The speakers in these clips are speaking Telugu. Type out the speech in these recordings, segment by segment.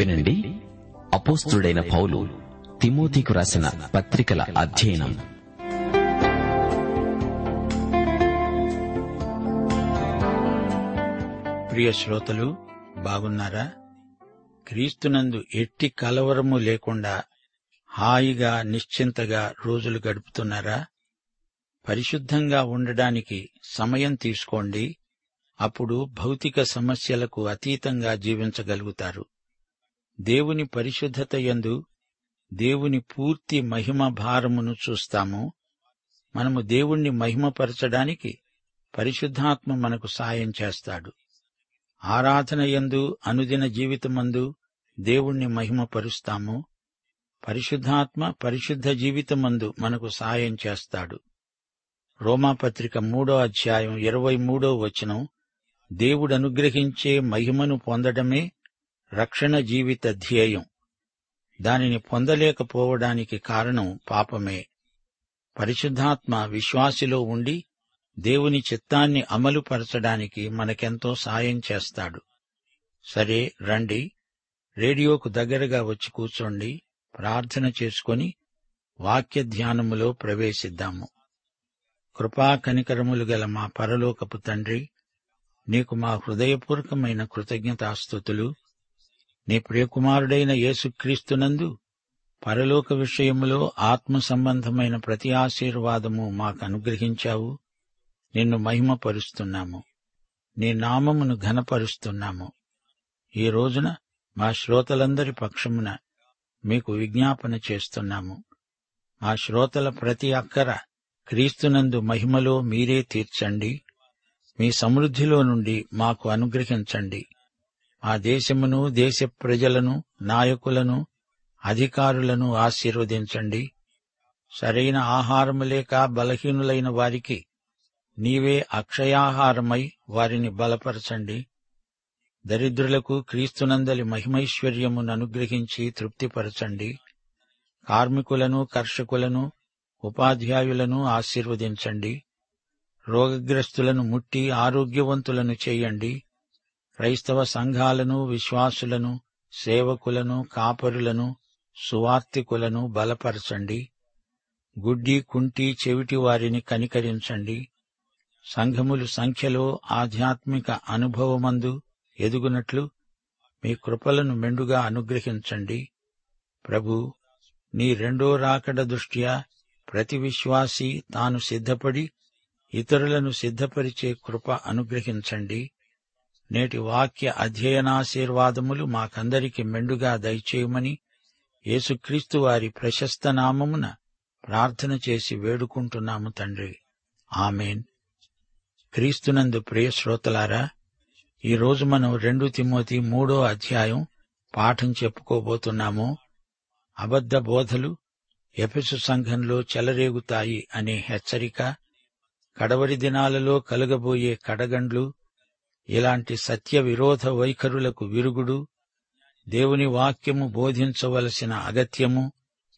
వినండి. అపోస్తుడైన పౌలు తిమోతికు రాసిన పత్రికల అధ్యయనం. ప్రియ శ్రోతలు బాగున్నారా? క్రీస్తునందు ఎట్టి కలవరము లేకుండా హాయిగా నిశ్చింతగా రోజులు గడుపుతున్నారా? పరిశుద్ధంగా ఉండడానికి సమయం తీసుకోండి. అప్పుడు భౌతిక సమస్యలకు అతీతంగా జీవించగలుగుతారు. దేవుని పరిశుద్ధత యందు దేవుని పూర్తి మహిమ భారమును చూస్తాము. మనము దేవుణ్ణి మహిమపరచడానికి పరిశుద్ధాత్మ మనకు సాయం చేస్తాడు. ఆరాధన యందు అనుదిన జీవితమందు దేవుణ్ణి మహిమపరుస్తాము. పరిశుద్ధాత్మ పరిశుద్ధ జీవితమందు మనకు సాయం చేస్తాడు. రోమాపత్రిక మూడో అధ్యాయం ఇరవై మూడో వచనం దేవుడనుగ్రహించే మహిమను పొందడమే రక్షణ జీవిత ధ్యేయం దానిని పొందలేకపోవడానికి కారణం పాపమే. పరిశుద్ధాత్మ విశ్వాసిలో ఉండి దేవుని చిత్తాన్ని అమలుపరచడానికి మనకెంతో సాయం చేస్తాడు. సరే రండి. రేడియోకు దగ్గరగా వచ్చి కూర్చోండి. ప్రార్థన చేసుకొని వాక్య ధ్యానములో ప్రవేశిద్దాము. కృపా కనికరములు గల మా పరలోకపు తండ్రి నీకు మా హృదయపూర్వకమైన కృతజ్ఞతాస్థుతులు. నీ ప్రియకుమారుడైన యేసుక్రీస్తునందు పరలోక విషయములో ఆత్మ సంబంధమైన ప్రతి ఆశీర్వాదము మాకు అనుగ్రహించావు నిన్ను మహిమపరుస్తున్నాము. నీ నామమును ఘనపరుస్తున్నాము. ఈ రోజున మా శ్రోతలందరి పక్షమున మీకు విజ్ఞాపన చేస్తున్నాము. మా శ్రోతల ప్రతి అక్కర క్రీస్తునందు మహిమలో మీరే తీర్చండి. మీ సమృద్ధిలో నుండి మాకు అనుగ్రహించండి. ఆ దేశమును దేశ ప్రజలను నాయకులను అధికారులను ఆశీర్వదించండి. సరైన ఆహారము లేక బలహీనులైన వారికి నీవే అక్షయాహారమై వారిని బలపరచండి. దరిద్రులకు క్రీస్తునందలి మహిమైశ్వర్యమును అనుగ్రహించి తృప్తిపరచండి. కార్మికులను కర్షకులను ఉపాధ్యాయులను ఆశీర్వదించండి. రోగగ్రస్తులను ముట్టి ఆరోగ్యవంతులను చేయండి. క్రైస్తవ సంఘాలను విశ్వాసులను సేవకులను కాపరులను సువార్తికులను బలపరచండి. గుడ్డి కుంటి చెవిటి వారిని కనికరించండి. సంఘములు సంఖ్యలో ఆధ్యాత్మిక అనుభవమందు ఎదుగునట్లు మీ కృపలను మెండుగా అనుగ్రహించండి. ప్రభు నీ రెండో రాకడ దృష్ట్యా ప్రతి విశ్వాసి తాను సిద్ధపడి ఇతరులను సిద్ధపరిచే కృప అనుగ్రహించండి. నేటి వాక్య అధ్యయనాశీర్వాదములు మాకందరికి మెండుగా దయచేయమని యేసుక్రీస్తు వారి ప్రశస్త నామమున ప్రార్థన చేసి వేడుకుంటున్నాము తండ్రి. ఆమెన్. క్రీస్తునందు ప్రియ శ్రోతలారా ఈరోజు మనం రెండు తిమోతి మూడో అధ్యాయం పాఠం చెప్పుకోబోతున్నాము. అబద్ధ బోధలు ఎఫెసు సంఘంలో చెలరేగుతాయి అనే హెచ్చరిక కడవరి దినాలలో కలగబోయే కడగండ్లు ఇలాంటి సత్య విరోధ వైఖరులకు విరుగుడు దేవుని వాక్యము బోధించవలసిన అగత్యము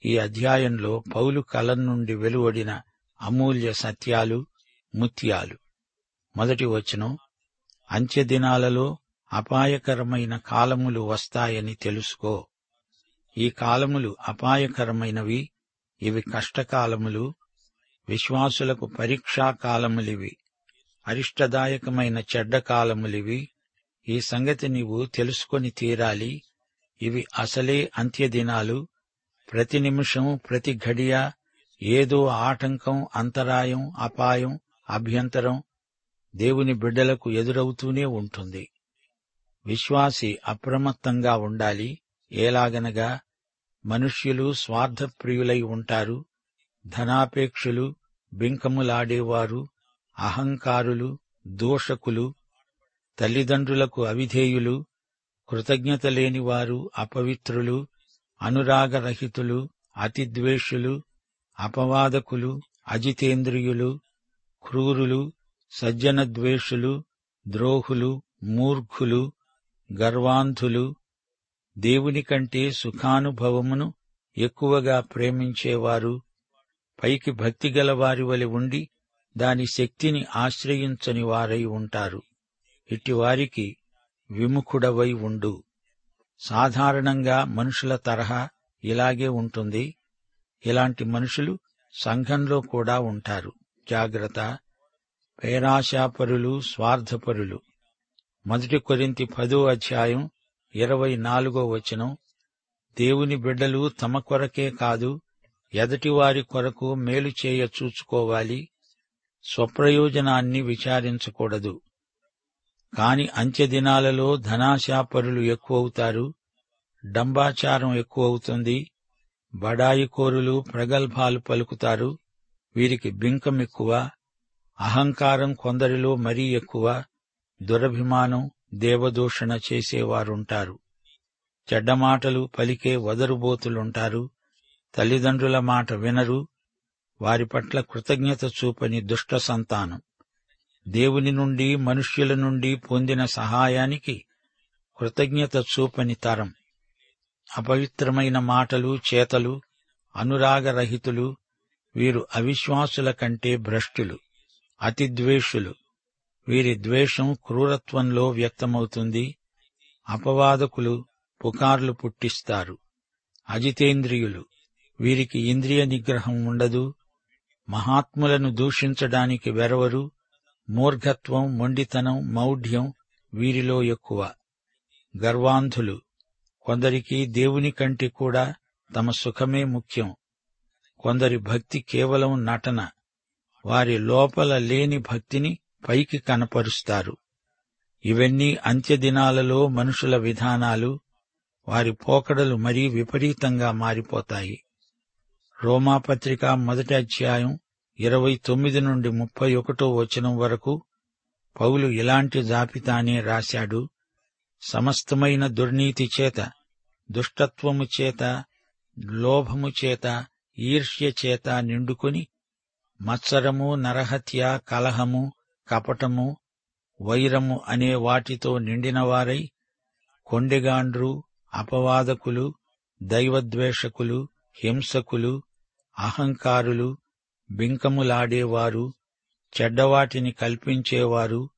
ఈ అధ్యాయంలో పౌలు కలం నుండి వెలువడిన అమూల్య సత్యాలు ముత్యాలు. మొదటి వచనం అంత్యదినాలలో అపాయకరమైన కాలములు వస్తాయని తెలుసుకో. ఈ కాలములు అపాయకరమైనవి ఇవి కష్టకాలములు విశ్వాసులకు పరీక్షా కాలములివి. అరిష్టదాయకమైన చెడ్డ కాలములివి. ఈ సంగతి నీవు తెలుసుకొని తీరాలి. ఇవి అసలే అంత్యదినాలు. ప్రతి నిమిషం ప్రతి ఘడియ ఏదో ఆటంకం అంతరాయం అపాయం అభ్యంతరం దేవుని బిడ్డలకు ఎదురవుతూనే ఉంటుంది. విశ్వాసి అప్రమత్తంగా ఉండాలి. ఎలాగనగా మనుష్యులు స్వార్థప్రియులై ఉంటారు. ధనాపేక్షులు బింకములాడేవారు. అహంకారులు దోషకులు తల్లిదండ్రులకు అవిధేయులు కృతజ్ఞత లేనివారు అపవిత్రులు అనురాగరహితులు అతిద్వేషులు అపవాదకులు అజితేంద్రియులు క్రూరులు సజ్జనద్వేషులు ద్రోహులు మూర్ఖులు గర్వాంధులు. దేవుని కంటే సుఖానుభవమును ఎక్కువగా ప్రేమించేవారు పైకి భక్తిగల వారి వలె ఉండి దాని శక్తిని ఆశ్రయించని వారై ఉంటారు. ఇట్టివారికి విముఖుడవై ఉండు. సాధారణంగా మనుషుల తరహా ఇలాగే ఉంటుంది. ఇలాంటి మనుషులు సంఘంలో కూడా ఉంటారు. జాగ్రత్త. పేరాశాపరులు స్వార్థపరులు. మొదటి కొరింతి పదో అధ్యాయం ఇరవై నాలుగో వచనం. దేవుని బిడ్డలు తమ కొరకే కాదు ఎదటివారి కొరకు మేలు చేయ చూచుకోవాలి. స్వప్రయోజనాన్ని విచారించకూడదు. కాని అంత్యదినాలలో ధనాశాపరులు ఎక్కువవుతారు డంబాచారం ఎక్కువవుతుంది బడాయికోరులు ప్రగల్భాలు పలుకుతారు వీరికి బింకం ఎక్కువ అహంకారం కొందరిలో మరీ ఎక్కువ దురభిమానం దేవదూషణ చేసేవారుంటారు. చెడ్డమాటలు పలికే వదరుబోతులుంటారు తల్లిదండ్రుల మాట వినరు వారి పట్ల కృతజ్ఞత చూపని దుష్ట సంతానం. దేవుని నుండి మనుష్యుల నుండి పొందిన సహాయానికి కృతజ్ఞత చూపని తరం. అపవిత్రమైన మాటలు చేతలు అనురాగరహితులు వీరు అవిశ్వాసుల కంటే భ్రష్టులు అతిద్వేషులు వీరి ద్వేషం క్రూరత్వంలో వ్యక్తమవుతుంది. అపవాదకులు పుకార్లు పుట్టిస్తారు. అజితేంద్రియులు. వీరికి ఇంద్రియ నిగ్రహం ఉండదు. మహాత్ములను దూషించడానికి వెరవరు మూర్ఘత్వం మొండితనం మౌఢ్యం వీరిలో ఎక్కువ. గర్వాంధులు కొందరికి దేవుని కంటే కూడా తమ సుఖమే ముఖ్యం. కొందరి భక్తి కేవలం నటన వారి లోపల లేని భక్తిని పైకి కనపరుస్తారు. ఇవన్నీ అంత్యదినాలలో మనుషుల విధానాలు వారి పోకడలు మరీ విపరీతంగా మారిపోతాయి. రోమాపత్రిక మొదటి అధ్యాయం ఇరవై తొమ్మిది నుండి ముప్పై ఒకటో వచనం వరకు పౌలు ఇలాంటి జాబితానే రాశాడు. సమస్తమైన దుర్నీతి చేత దుష్టత్వము చేత లోభము చేత ఈర్ష్య చేత నిండుకొని మత్సరము నరహత్య కలహము కపటము వైరము అనే వాటితో నిండినవారై కొండెగాండ్రు అపవాదకులు దైవద్వేషకులు హింసకులు అహంకారులు బింకములాడేవారు చెడ్డవాటిని కల్పించేవారు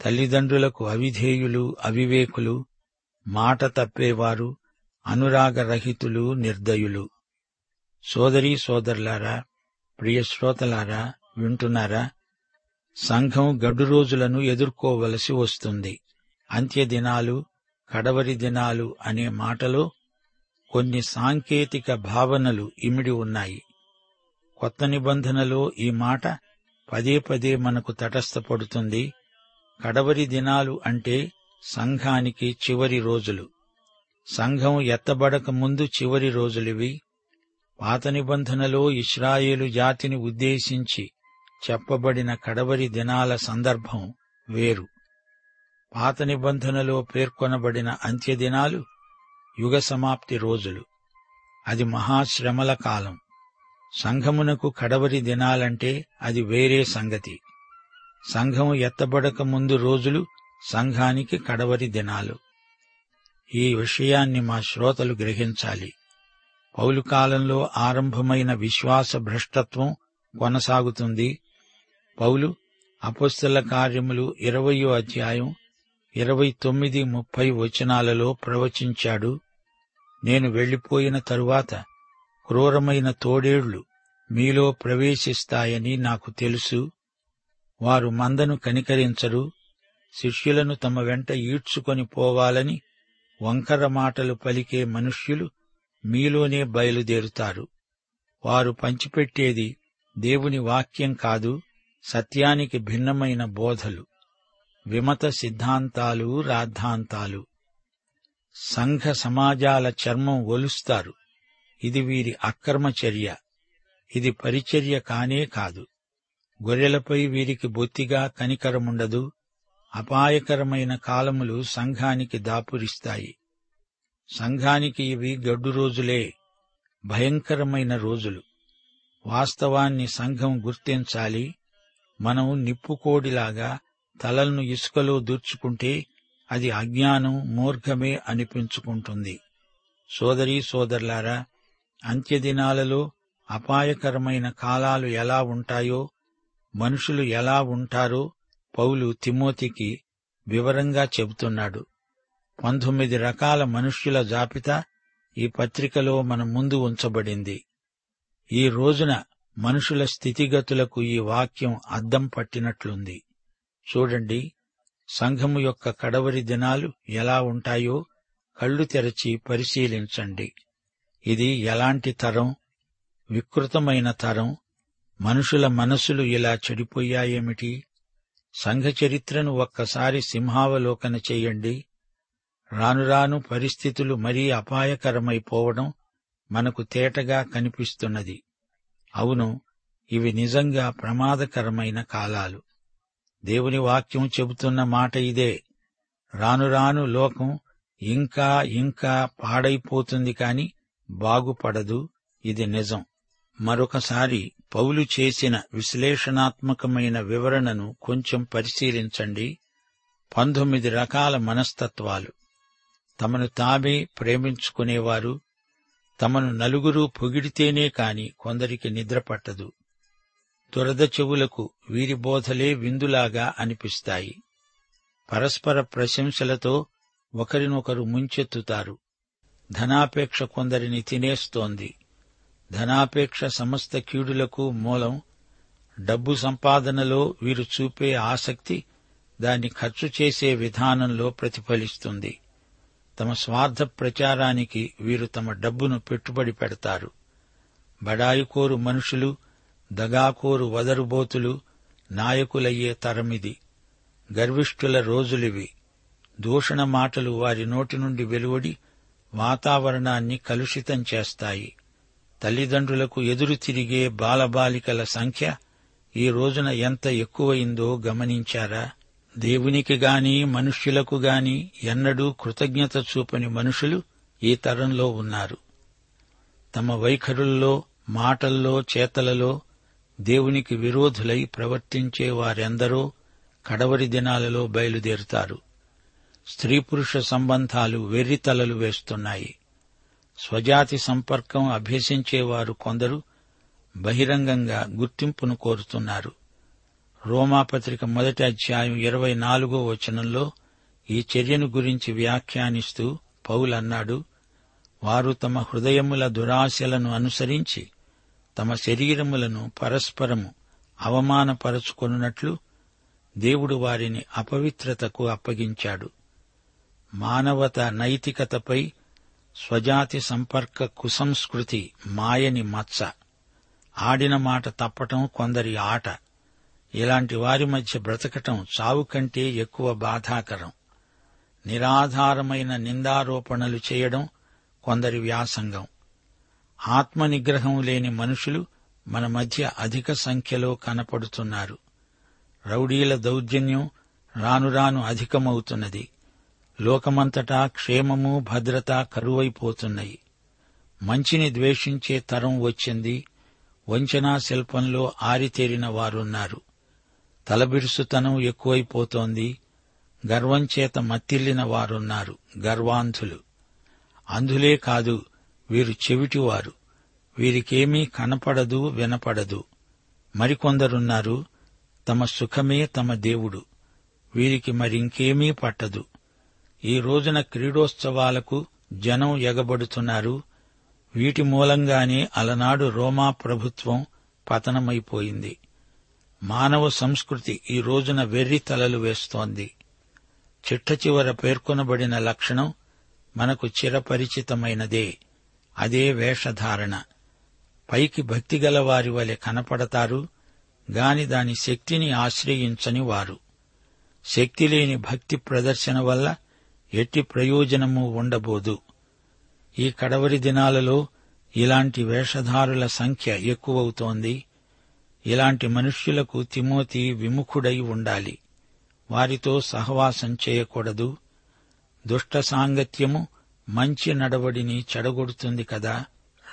తల్లిదండ్రులకు అవిధేయులు అవివేకులు మాట తప్పేవారు అనురాగరహితులు నిర్దయులు. సోదరీ సోదరులారా ప్రియ శ్రోతలారా వింటున్నారా? సంఘం గడు రోజులను ఎదుర్కోవలసి వస్తుంది. అంత్యదినాలు కడవరి దినాలు అనే మాటలో కొన్ని సాంకేతిక భావనలు ఇమిడి ఉన్నాయి. కొత్త నిబంధనలో ఈ మాట పదే పదే మనకు తటస్థపడుతుంది. కడవరి దినాలు అంటే సంఘానికి చివరి రోజులు. సంఘం ఎత్తబడక ముందు చివరి రోజులివి. పాత నిబంధనలో ఇస్రాయేలు జాతిని ఉద్దేశించి చెప్పబడిన కడవరి దినాల సందర్భం వేరు. పాత నిబంధనలో పేర్కొనబడిన అంత్యదినాలు యుగ సమాప్తి రోజులు. అది మహాశ్రమల కాలం. సంఘమునకు కడవరి దినాలంటే అది వేరే సంగతి. సంఘం ఎత్తబడక ముందు రోజులు సంఘానికి కడవరి దినాలు. ఈ విషయాన్ని మా శ్రోతలు గ్రహించాలి. పౌలు కాలంలో ఆరంభమైన విశ్వాస భ్రష్టత్వం కొనసాగుతుంది. పౌలు అపుస్తల కార్యములు ఇరవయో అధ్యాయం ఇరవై తొమ్మిది ముప్పై వచనాలలో ప్రవచించాడు. నేను వెళ్ళిపోయిన తరువాత క్రూరమైన తోడేళ్ళు మీలో ప్రవేశిస్తాయని నాకు తెలుసు. వారు మందను కనికరించరు. శిష్యులను తమ వెంట ఈడ్చుకొని పోవాలని వంకర మాటలు పలికే మనుష్యులు మీలోనే బయలుదేరుతారు. వారు పంచిపెట్టేది దేవుని వాక్యం కాదు సత్యానికి భిన్నమైన బోధలు. విమత సిద్ధాంతాలు రాద్ధాంతాలు. సంఘ సమాజాల చర్మం ఒలుస్తారు. ఇది వీరి అక్రమ చర్య. ఇది పరిచర్య కానే కాదు. గొర్రెలపై వీరికి బొత్తిగా కనికరముండదు. అపాయకరమైన కాలములు సంఘానికి దాపురిస్తాయి. సంఘానికి ఇవి గడ్డు రోజులే భయంకరమైన రోజులు. వాస్తవాన్ని సంఘం గుర్తించాలి. మనం నిప్పుకోడిలాగా తలలను ఇసుకలో దూర్చుకుంటే అది అజ్ఞానం మూర్ఘమే అనిపించుకుంటుంది. సోదరీ సోదరులారా అంత్యదినాలలో అపాయకరమైన కాలాలు ఎలా ఉంటాయో మనుషులు ఎలా ఉంటారో పౌలు తిమోతికి వివరంగా చెబుతున్నాడు. పంతొమ్మిది రకాల మనుష్యుల జాబితా ఈ పత్రికలో మన ముందు ఉంచబడింది. ఈ రోజున మనుషుల స్థితిగతులకు ఈ వాక్యం అద్దం పట్టినట్లుంది. చూడండి సంఘము యొక్క కడవరి దినాలు ఎలా ఉంటాయో కళ్ళు తెరచి పరిశీలించండి. ఇది ఎలాంటి తరం? వికృతమైన తరం? మనుషుల మనసులు ఇలా చెడిపోయాయేమిటి? సంఘ చరిత్రను ఒక్కసారి సింహావలోకన చెయ్యండి రానురాను పరిస్థితులు మరీ అపాయకరమైపోవడం మనకు తేటగా కనిపిస్తున్నది. అవును ఇవి నిజంగా ప్రమాదకరమైన కాలాలు. దేవుని వాక్యం చెబుతున్న మాట ఇదే. రానురాను లోకం ఇంకా ఇంకా పాడైపోతుంది కాని బాగుపడదు ఇది నిజం. మరొకసారి పౌలు చేసిన విశ్లేషణాత్మకమైన వివరణను కొంచెం పరిశీలించండి. పంతొమ్మిది రకాల మనస్తత్వాలు. తమను తామే ప్రేమించుకునేవారు. తమను నలుగురు పొగిడితేనే కాని కొందరికి నిద్ర పట్టదు. దురద చెవులకు వీరి బోధలే విందులాగా అనిపిస్తాయి. పరస్పర ప్రశంసలతో ఒకరినొకరు ముంచెత్తుతారు. ధనాపేక్ష కొందరిని తినేస్తోంది. ధనాపేక్ష సమస్త కీడులకు మూలం. డబ్బు సంపాదనలో వీరు చూపే ఆసక్తి దాన్ని ఖర్చు చేసే విధానంలో ప్రతిఫలిస్తుంది. తమ స్వార్థ ప్రచారానికి వీరు తమ డబ్బును పెట్టుబడి పెడతారు. బడాయికోరు మనుషులు దగాకోరు వదరుబోతులు నాయకులయ్యే తరమిది. గర్విష్ఠుల రోజులివి. దూషణ మాటలు వారి నోటి నుండి వెలువడి వాతావరణాన్ని కలుషితం చేస్తాయి. తల్లిదండ్రులకు ఎదురు తిరిగే బాలబాలికల సంఖ్య ఈ రోజున ఎంత ఎక్కువైందో గమనించారా? దేవునికి గాని మనుష్యులకు గాని ఎన్నడూ కృతజ్ఞత చూపని మనుషులు ఈ తరంలో ఉన్నారు. తమ వైఖరుల్లో మాటల్లో చేతలలో దేవునికి విరోధులై ప్రవర్తించే వారెందరో కడవరి దినాలలో బయలుదేరుతారు. స్త్రీ పురుష సంబంధాలు వెర్రితలలు వేస్తున్నాయి. స్వజాతి సంపర్కం అభ్యసించేవారు కొందరు బహిరంగంగా గుర్తింపును కోరుతున్నారు. రోమాపత్రిక మొదటి అధ్యాయం ఇరవై నాలుగో వచనంలో ఈ చర్యను గురించి వ్యాఖ్యానిస్తూ పౌలన్నాడు వారు తమ హృదయముల దురాశలను అనుసరించి తమ శరీరములను పరస్పరము అవమానపరచుకొనున్నట్లు దేవుడు వారిని అపవిత్రతకు అప్పగించాడు. మానవత నైతికతపై స్వజాతి సంపర్క కుసంస్కృతి మాయని మచ్చ. ఆడిన మాట తప్పటం కొందరి ఆట. ఇలాంటి వారి మధ్య బ్రతకటం చావు కంటే ఎక్కువ బాధాకరం. నిరాధారమైన నిందారోపణలు చేయడం కొందరి వ్యాసంగం. ఆత్మ నిగ్రహం లేని మనుషులు మన మధ్య అధిక సంఖ్యలో కనపడుతున్నారు. రౌడీల దౌర్జన్యం రానురాను అధికమవుతున్నది. లోకమంతటా క్షేమము భద్రత కరువైపోతున్నాయి. మంచిని ద్వేషించే తరం వచ్చింది. వంచనా శిల్పంలో ఆరితేరిన వారున్నారు. తలబిరుసుతనం ఎక్కువైపోతోంది. గర్వం చేత మత్తిల్లిన వారున్నారు గర్వాంధులు. అంధులే కాదు వీరు చెవిటివారు. వీరికేమీ కనపడదు వినపడదు. మరికొందరున్నారు తమ సుఖమే తమ దేవుడు. వీరికి మరింకేమీ పట్టదు. ఈ రోజున క్రీడోత్సవాలకు జనం ఎగబడుతున్నారు. వీటి మూలంగానే అలనాడు రోమా ప్రభుత్వం పతనమైపోయింది. మానవ సంస్కృతి ఈ రోజున వెర్రి తలలు వేస్తోంది. చిట్ట చివర పేర్కొనబడిన లక్షణం మనకు చిరపరిచితమైనదే. అదే వేషధారణ. పైకి భక్తిగల వారి వలె కనపడతారు గాని దాని శక్తిని ఆశ్రయించని వారు. శక్తి లేని భక్తి ప్రదర్శన వల్ల ఎట్టి ప్రయోజనము ఉండబోదు. ఈ కడవరి దినాలలో ఇలాంటి వేషధారుల సంఖ్య ఎక్కువవుతోంది. ఇలాంటి మనుష్యులకు తిమోతి విముఖుడై ఉండాలి. వారితో సహవాసం చేయకూడదు. దుష్ట సాంగత్యము మంచి నడవడిని చెడగొడుతుంది కదా.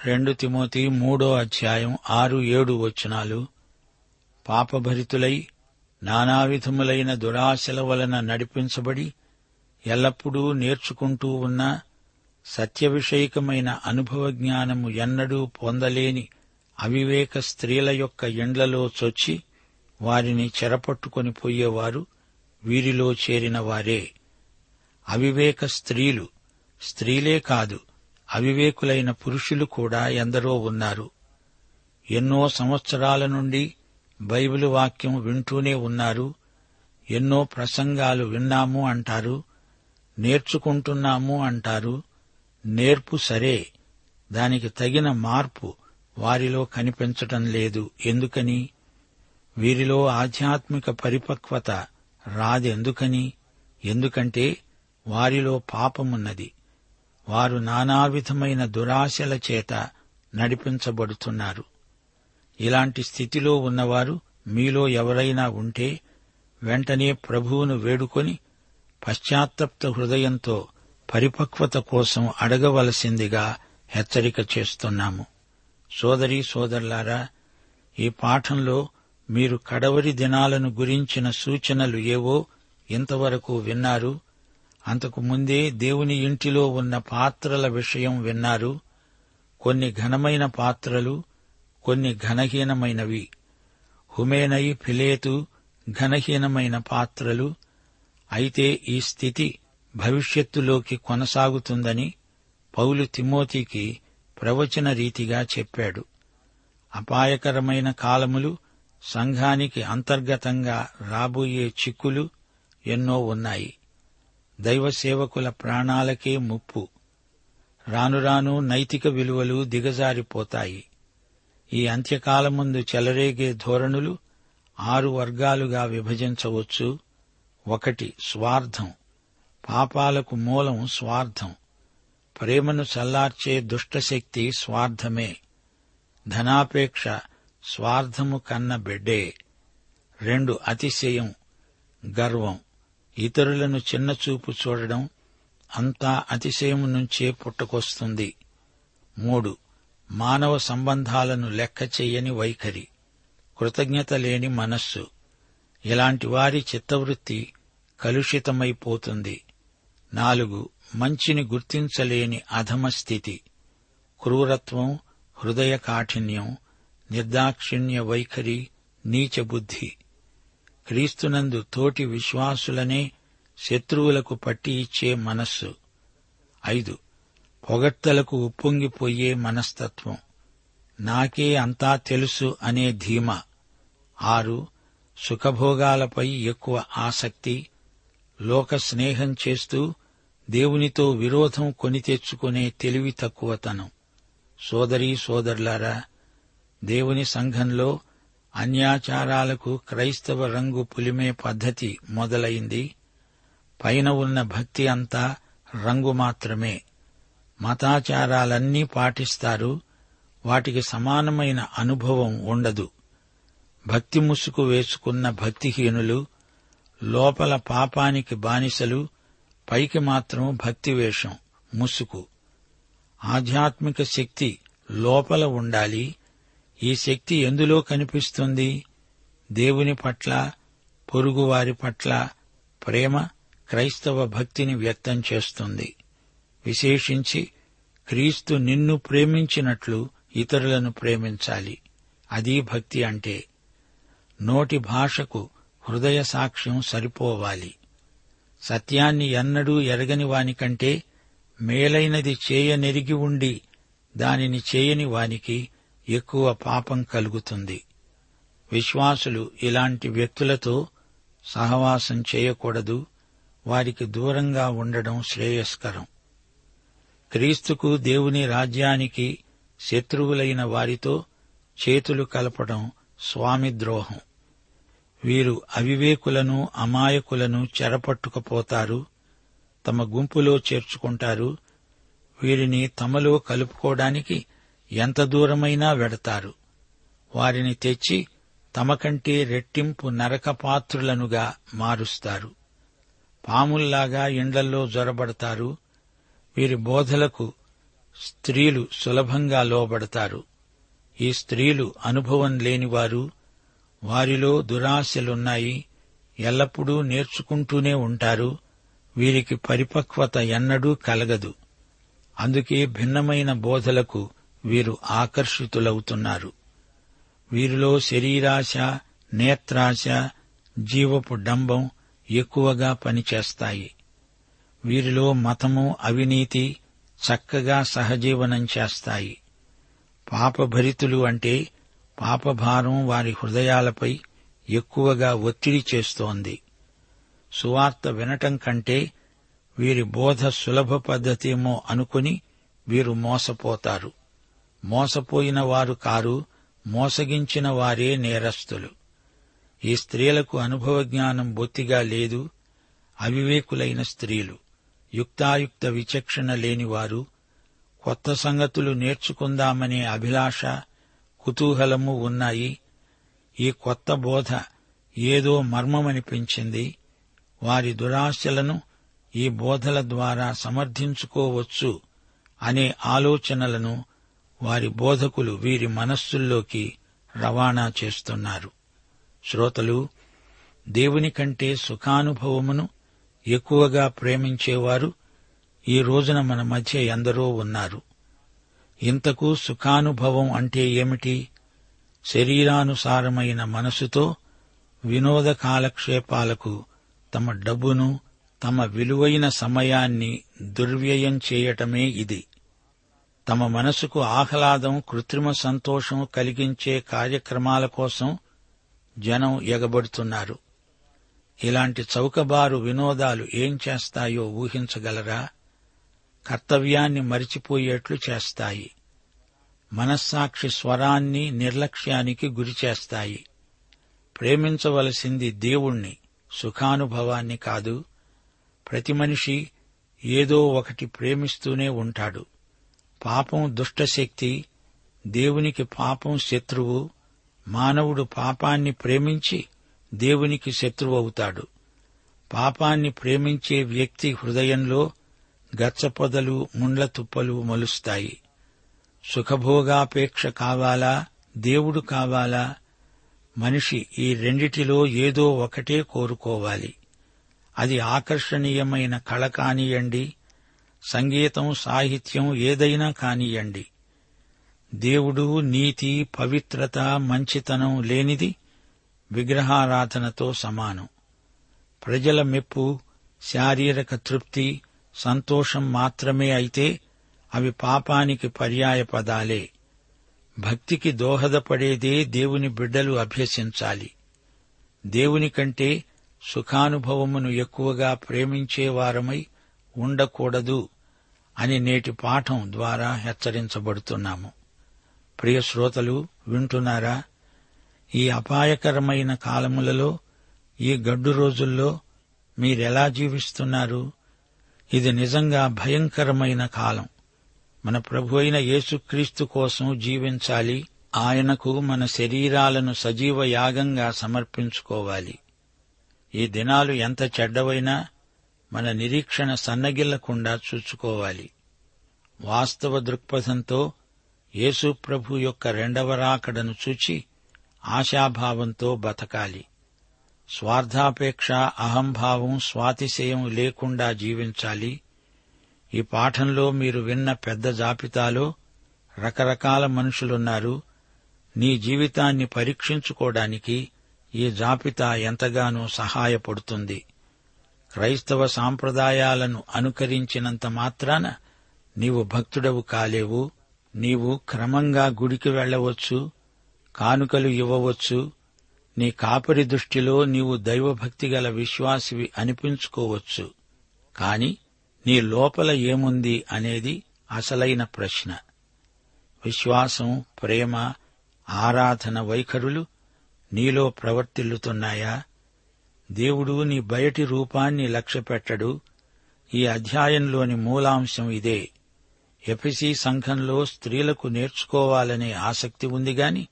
రెండు తిమోతి మూడో అధ్యాయం ఆరు ఏడు వచనాలు. పాపభరితులై నానావిధములైన దురాశల వలన నడిపించబడి ఎల్లప్పుడూ నేర్చుకుంటూ ఉన్న సత్య విషయకమైన అనుభవ జ్ఞానము ఎన్నడూ పొందలేని అవివేక స్త్రీల యొక్క ఎండ్లలో చొచ్చి వారిని చెరపట్టుకొని పోయేవారు వీరిలో చేరిన వారే అవివేక స్త్రీలు స్త్రీలే కాదు అవివేకులైన పురుషులు కూడా ఎందరో ఉన్నారు. ఎన్నో సంవత్సరాల నుండి బైబిలు వాక్యం వింటూనే ఉన్నారు. ఎన్నో ప్రసంగాలు విన్నాము అంటారు. నేర్చుకుంటున్నాము అంటారు. నేర్పు సరే. దానికి తగిన మార్పు వారిలో కనిపించటం లేదు. ఎందుకని? వీరిలో ఆధ్యాత్మిక పరిపక్వత రాదెందుకని? ఎందుకంటే వారిలో పాపమున్నది. వారు నానావిధమైన దురాశల చేత నడిపించబడుతున్నారు. ఇలాంటి స్థితిలో ఉన్నవారు మీలో ఎవరైనా ఉంటే వెంటనే ప్రభువును వేడుకొని పశ్చాత్తప్త హృదయంతో పరిపక్వత కోసం అడగవలసిందిగా హెచ్చరిక చేస్తున్నాము. సోదరి సోదరులారా ఈ పాఠంలో మీరు కడవరి దినాలను గురించిన సూచనలు ఏవో ఇంతవరకు విన్నారు. అంతకు ముందే దేవుని ఇంటిలో ఉన్న పాత్రల విషయం విన్నారు. కొన్ని ఘనమైన పాత్రలు కొన్ని ఘనహీనమైనవి. హుమేనై ఫిలేతు ఘనహీనమైన పాత్రలు అయితే ఈ స్థితి భవిష్యత్తులోకి కొనసాగుతుందని పౌలు తిమోతికి ప్రవచన రీతిగా చెప్పాడు. అపాయకరమైన కాలములు సంఘానికి అంతర్గతంగా రాబోయే చిక్కులు ఎన్నో ఉన్నాయి. దైవ సేవకుల ప్రాణాలకే ముప్పు. రానురాను నైతిక విలువలు దిగజారిపోతాయి. ఈ అంత్యకాలముందు చెలరేగే ధోరణులు ఆరు వర్గాలుగా విభజించవచ్చు. ఒకటి స్వార్థం. పాపాలకు మూలం స్వార్థం. ప్రేమను చల్లార్చే దుష్టశక్తి స్వార్థమే. ధనాపేక్ష స్వార్థము కన్న బిడ్డే. రెండు అతిశయం. గర్వం. ఇతరులను చిన్నచూపు చూడడం అంతా అతిశయం నుంచే పుట్టుకొస్తుంది. మూడు మానవ సంబంధాలను లెక్క చెయ్యని వైఖరి. కృతజ్ఞత లేని మనస్సు. ఇలాంటి వారి చిత్తవృత్తి కలుషితమైపోతుంది. నాలుగు మంచిని గుర్తించలేని అధమ స్థితి. క్రూరత్వం హృదయ కాఠిన్యం నిర్దాక్షిణ్య వైఖరి నీచబుద్ధి క్రీస్తునందు తోటి విశ్వాసులనే శత్రువులకు పట్టి ఇచ్చే మనస్సు. ఐదు పొగడ్తలకు ఉప్పొంగిపోయే మనస్తత్వం. నాకే అంతా తెలుసు అనే ధీమ. ఆరు సుఖభోగాలపై ఎక్కువ ఆసక్తి లోక స్నేహం చేస్తూ దేవునితో విరోధం కొని తెచ్చుకునే తెలివి తక్కువతనం. సోదరీ సోదరులారా దేవుని సంఘంలో అన్యాచారాలకు క్రైస్తవ రంగు పులిమే పద్ధతి మొదలైంది. పైన ఉన్న భక్తి అంతా రంగు మాత్రమే. మతాచారాలన్నీ పాటిస్తారు. వాటికి సమానమైన అనుభవం ఉండదు. భక్తి ముసుగు వేసుకున్న భక్తిహీనులు లోపల పాపానికి బానిసలు పైకి మాత్రం భక్తి వేషం ముసుకు ఆధ్యాత్మిక శక్తి లోపల ఉండాలి. ఈ శక్తి ఎందులో కనిపిస్తుంది? దేవుని పట్ల పొరుగువారి పట్ల ప్రేమ క్రైస్తవ భక్తిని వ్యక్తం చేస్తుంది. విశేషించి క్రీస్తు నిన్ను ప్రేమించినట్లు ఇతరులను ప్రేమించాలి. అది భక్తి అంటే. నోటి భాషకు హృదయ సాక్ష్యం సరిపోవాలి. సత్యాన్ని ఎన్నడూ ఎరగని వానికంటే మేలైనది చేయనెరిగి ఉండి దానిని చేయని వానికి ఎక్కువ పాపం కలుగుతుంది. విశ్వాసులు ఇలాంటి వ్యక్తులతో సహవాసం చేయకూడదు. వారికి దూరంగా ఉండడం శ్రేయస్కరం. క్రీస్తుకు దేవుని రాజ్యానికి శత్రువులైన వారితో చేతులు కలపడం స్వామిద్రోహం వీరు అవివేకులను అమాయకులను చెరపట్టుకుపోతారు తమ గుంపులో చేర్చుకుంటారు వీరిని తమలో కలుపుకోవడానికి ఎంత దూరమైనా వెడతారు. వారిని తెచ్చి తమకంటే రెట్టింపు నరకపాత్రులనుగా మారుస్తారు. పాముల్లాగా ఇండ్లల్లో జొరబడతారు. వీరి బోధలకు స్త్రీలు సులభంగా లోబడతారు. ఈ స్త్రీలు అనుభవం లేనివారు వారిలో దురాశలున్నాయి. ఎల్లప్పుడూ నేర్చుకుంటూనే ఉంటారు. వీరికి పరిపక్వత ఎన్నడూ కలగదు. అందుకే భిన్నమైన బోధలకు వీరు ఆకర్షితులవుతున్నారు. వీరిలో శరీరాశ నేత్రాశ జీవపు డంబం ఎక్కువగా పనిచేస్తాయి. వీరిలో మతము అవినీతి చక్కగా సహజీవనం చేస్తాయి. పాపభరితులు అంటే పాపభారం వారి హృదయాలపై ఎక్కువగా ఒత్తిడి చేస్తోంది. సువార్త వినటం కంటే వీరి బోధ సులభ పద్ధతేమో అనుకుని వీరు మోసపోతారు. మోసపోయిన వారు కారు మోసగించిన వారే నేరస్తులు. ఈ స్త్రీలకు అనుభవ జ్ఞానం బొత్తిగా లేదు అవివేకులైన స్త్రీలు. యుక్తాయుక్త విచక్షణ లేనివారు కొత్త సంగతులు నేర్చుకుందామనే అభిలాష కుతూహలము ఉన్నాయి. ఈ కొత్త బోధ ఏదో మర్మమనిపించింది వారి దురాశలను ఈ బోధల ద్వారా సమర్థించుకోవచ్చు అనే ఆలోచనలను వారి బోధకులు వీరి మనస్సుల్లోకి రవాణా చేస్తున్నారు. శ్రోతలు దేవుని కంటే సుఖానుభవమును ఎక్కువగా ప్రేమించేవారు ఈ రోజున మన మధ్య ఎందరో ఉన్నారు. ఇంతకు సుఖానుభవం అంటే ఏమిటి? శరీరానుసారమైన మనసుతో వినోద కాలక్షేపాలకు తమ డబ్బును తమ విలువైన సమయాన్ని దుర్వ్యయం చేయటమే ఇది. తమ మనసుకు ఆహ్లాదం కృత్రిమ సంతోషం కలిగించే కార్యక్రమాల కోసం జనం ఎగబడుతున్నారు. ఇలాంటి చౌకబారు వినోదాలు ఏం చేస్తాయో ఊహించగలరా? కర్తవ్యాన్ని మరిచిపోయేట్లు చేస్తాయి. మనస్సాక్షి స్వరాన్ని నిర్లక్ష్యానికి గురిచేస్తాయి ప్రేమించవలసింది దేవుణ్ణి సుఖానుభవాన్ని కాదు. ప్రతి మనిషి ఏదో ఒకటి ప్రేమిస్తూనే ఉంటాడు. పాపం దుష్టశక్తి దేవునికి పాపం శత్రువు మానవుడు పాపాన్ని ప్రేమించి దేవునికి శత్రువు అవుతాడు. పాపాన్ని ప్రేమించే వ్యక్తి హృదయంలో గచ్చపొదలు ముండ్ల తుప్పలు మలుస్తాయి. సుఖభోగాపేక్ష కావాలా? దేవుడు కావాలా? మనిషి ఈ రెండిటిలో ఏదో ఒకటే కోరుకోవాలి. అది ఆకర్షణీయమైన కళ కానియండి సంగీతం సాహిత్యం ఏదైనా కానియండి. దేవుడు నీతి పవిత్రత మంచితనం లేనిది విగ్రహారాధనతో సమానం. ప్రజల మెప్పు శారీరక తృప్తి సంతోషం మాత్రమే అయితే అవి పాపానికి పర్యాయ పదాలే భక్తికి దోహదపడేదే దేవుని బిడ్డలు అభ్యసించాలి. దేవుని కంటే సుఖానుభవమును ఎక్కువగా ప్రేమించేవారమై ఉండకూడదు అని నేటి పాఠం ద్వారా హెచ్చరించబడుతున్నాము. ప్రియ శ్రోతలు వింటున్నారా? ఈ అపాయకరమైన కాలములలో ఈ గడ్డు రోజుల్లో మీరెలా జీవిస్తున్నారు? ఇది నిజంగా భయంకరమైన కాలం. మన ప్రభు అయిన యేసుక్రీస్తు కోసం జీవించాలి. ఆయనకు మన శరీరాలను సజీవ యాగంగా సమర్పించుకోవాలి. ఈ దినాలు ఎంత చెడ్డవైనా మన నిరీక్షణ సన్నగిల్లకుండా చూసుకోవాలి వాస్తవ దృక్పథంతో యేసు ప్రభు యొక్క రెండవ రాకడను చూచి ఆశాభావంతో బతకాలి. స్వార్థాపేక్ష అహంభావం స్వాతిశయం లేకుండా జీవించాలి. ఈ పాఠంలో మీరు విన్న పెద్ద జాబితాలో రకరకాల మనుషులున్నారు. నీ జీవితాన్ని పరీక్షించుకోవడానికి ఈ జాబితా ఎంతగానో సహాయపడుతుంది. క్రైస్తవ సాంప్రదాయాలను అనుకరించినంత మాత్రాన నీవు భక్తుడవు కాలేవు. నీవు క్రమంగా గుడికి వెళ్ళవచ్చు కానుకలు ఇవ్వవచ్చు నీ కాపరి దృష్టిలో నీవు దైవభక్తి గల విశ్వాసివి అనిపించుకోవచ్చు. కాని నీ లోపల ఏముంది అనేది అసలైన ప్రశ్న. విశ్వాసం ప్రేమ ఆరాధన వైఖరులు నీలో ప్రవర్తిల్లుతున్నాయా? దేవుడు నీ బయటి రూపాన్ని లక్ష్యపెట్టడు. ఈ అధ్యాయంలోని మూలాంశం ఇదే. ఎఫిసి సంఘంలో స్త్రీలకు నేర్చుకోవాలనే ఆసక్తి ఉంది గాని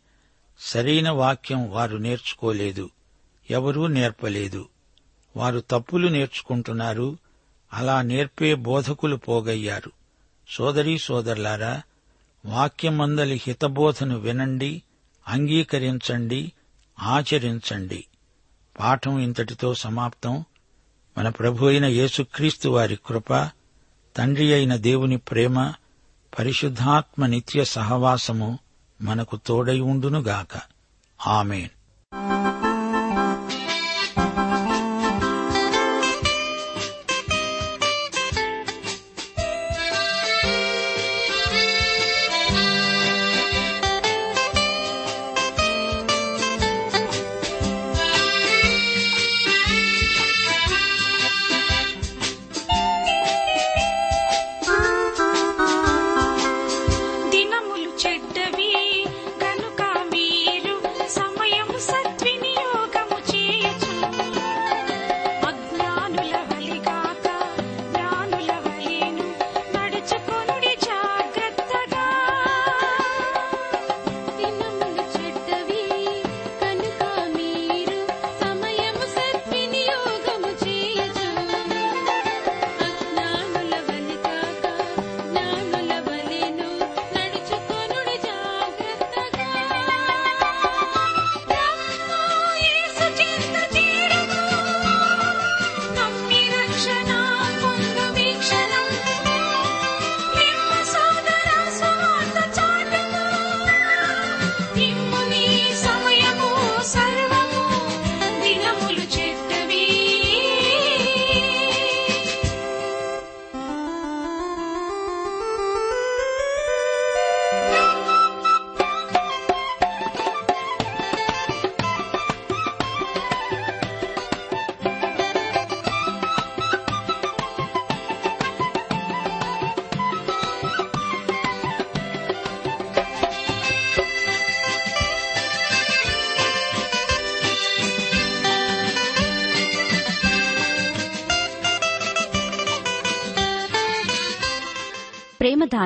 సరైన వాక్యం వారు నేర్చుకోలేదు ఎవరూ నేర్పలేదు. వారు తప్పులు నేర్చుకుంటున్నారు అలా నేర్పే బోధకులు పోగయ్యారు. సోదరీ సోదరులారా వాక్యమందలి హితబోధను వినండి అంగీకరించండి ఆచరించండి. పాఠం ఇంతటితో సమాప్తం. మన ప్రభు అయిన యేసుక్రీస్తు వారి కృప తండ్రి అయిన దేవుని ప్రేమ పరిశుద్ధాత్మ నిత్య సహవాసము మనకు తోడై ఉండునుగాక. ఆమెన్.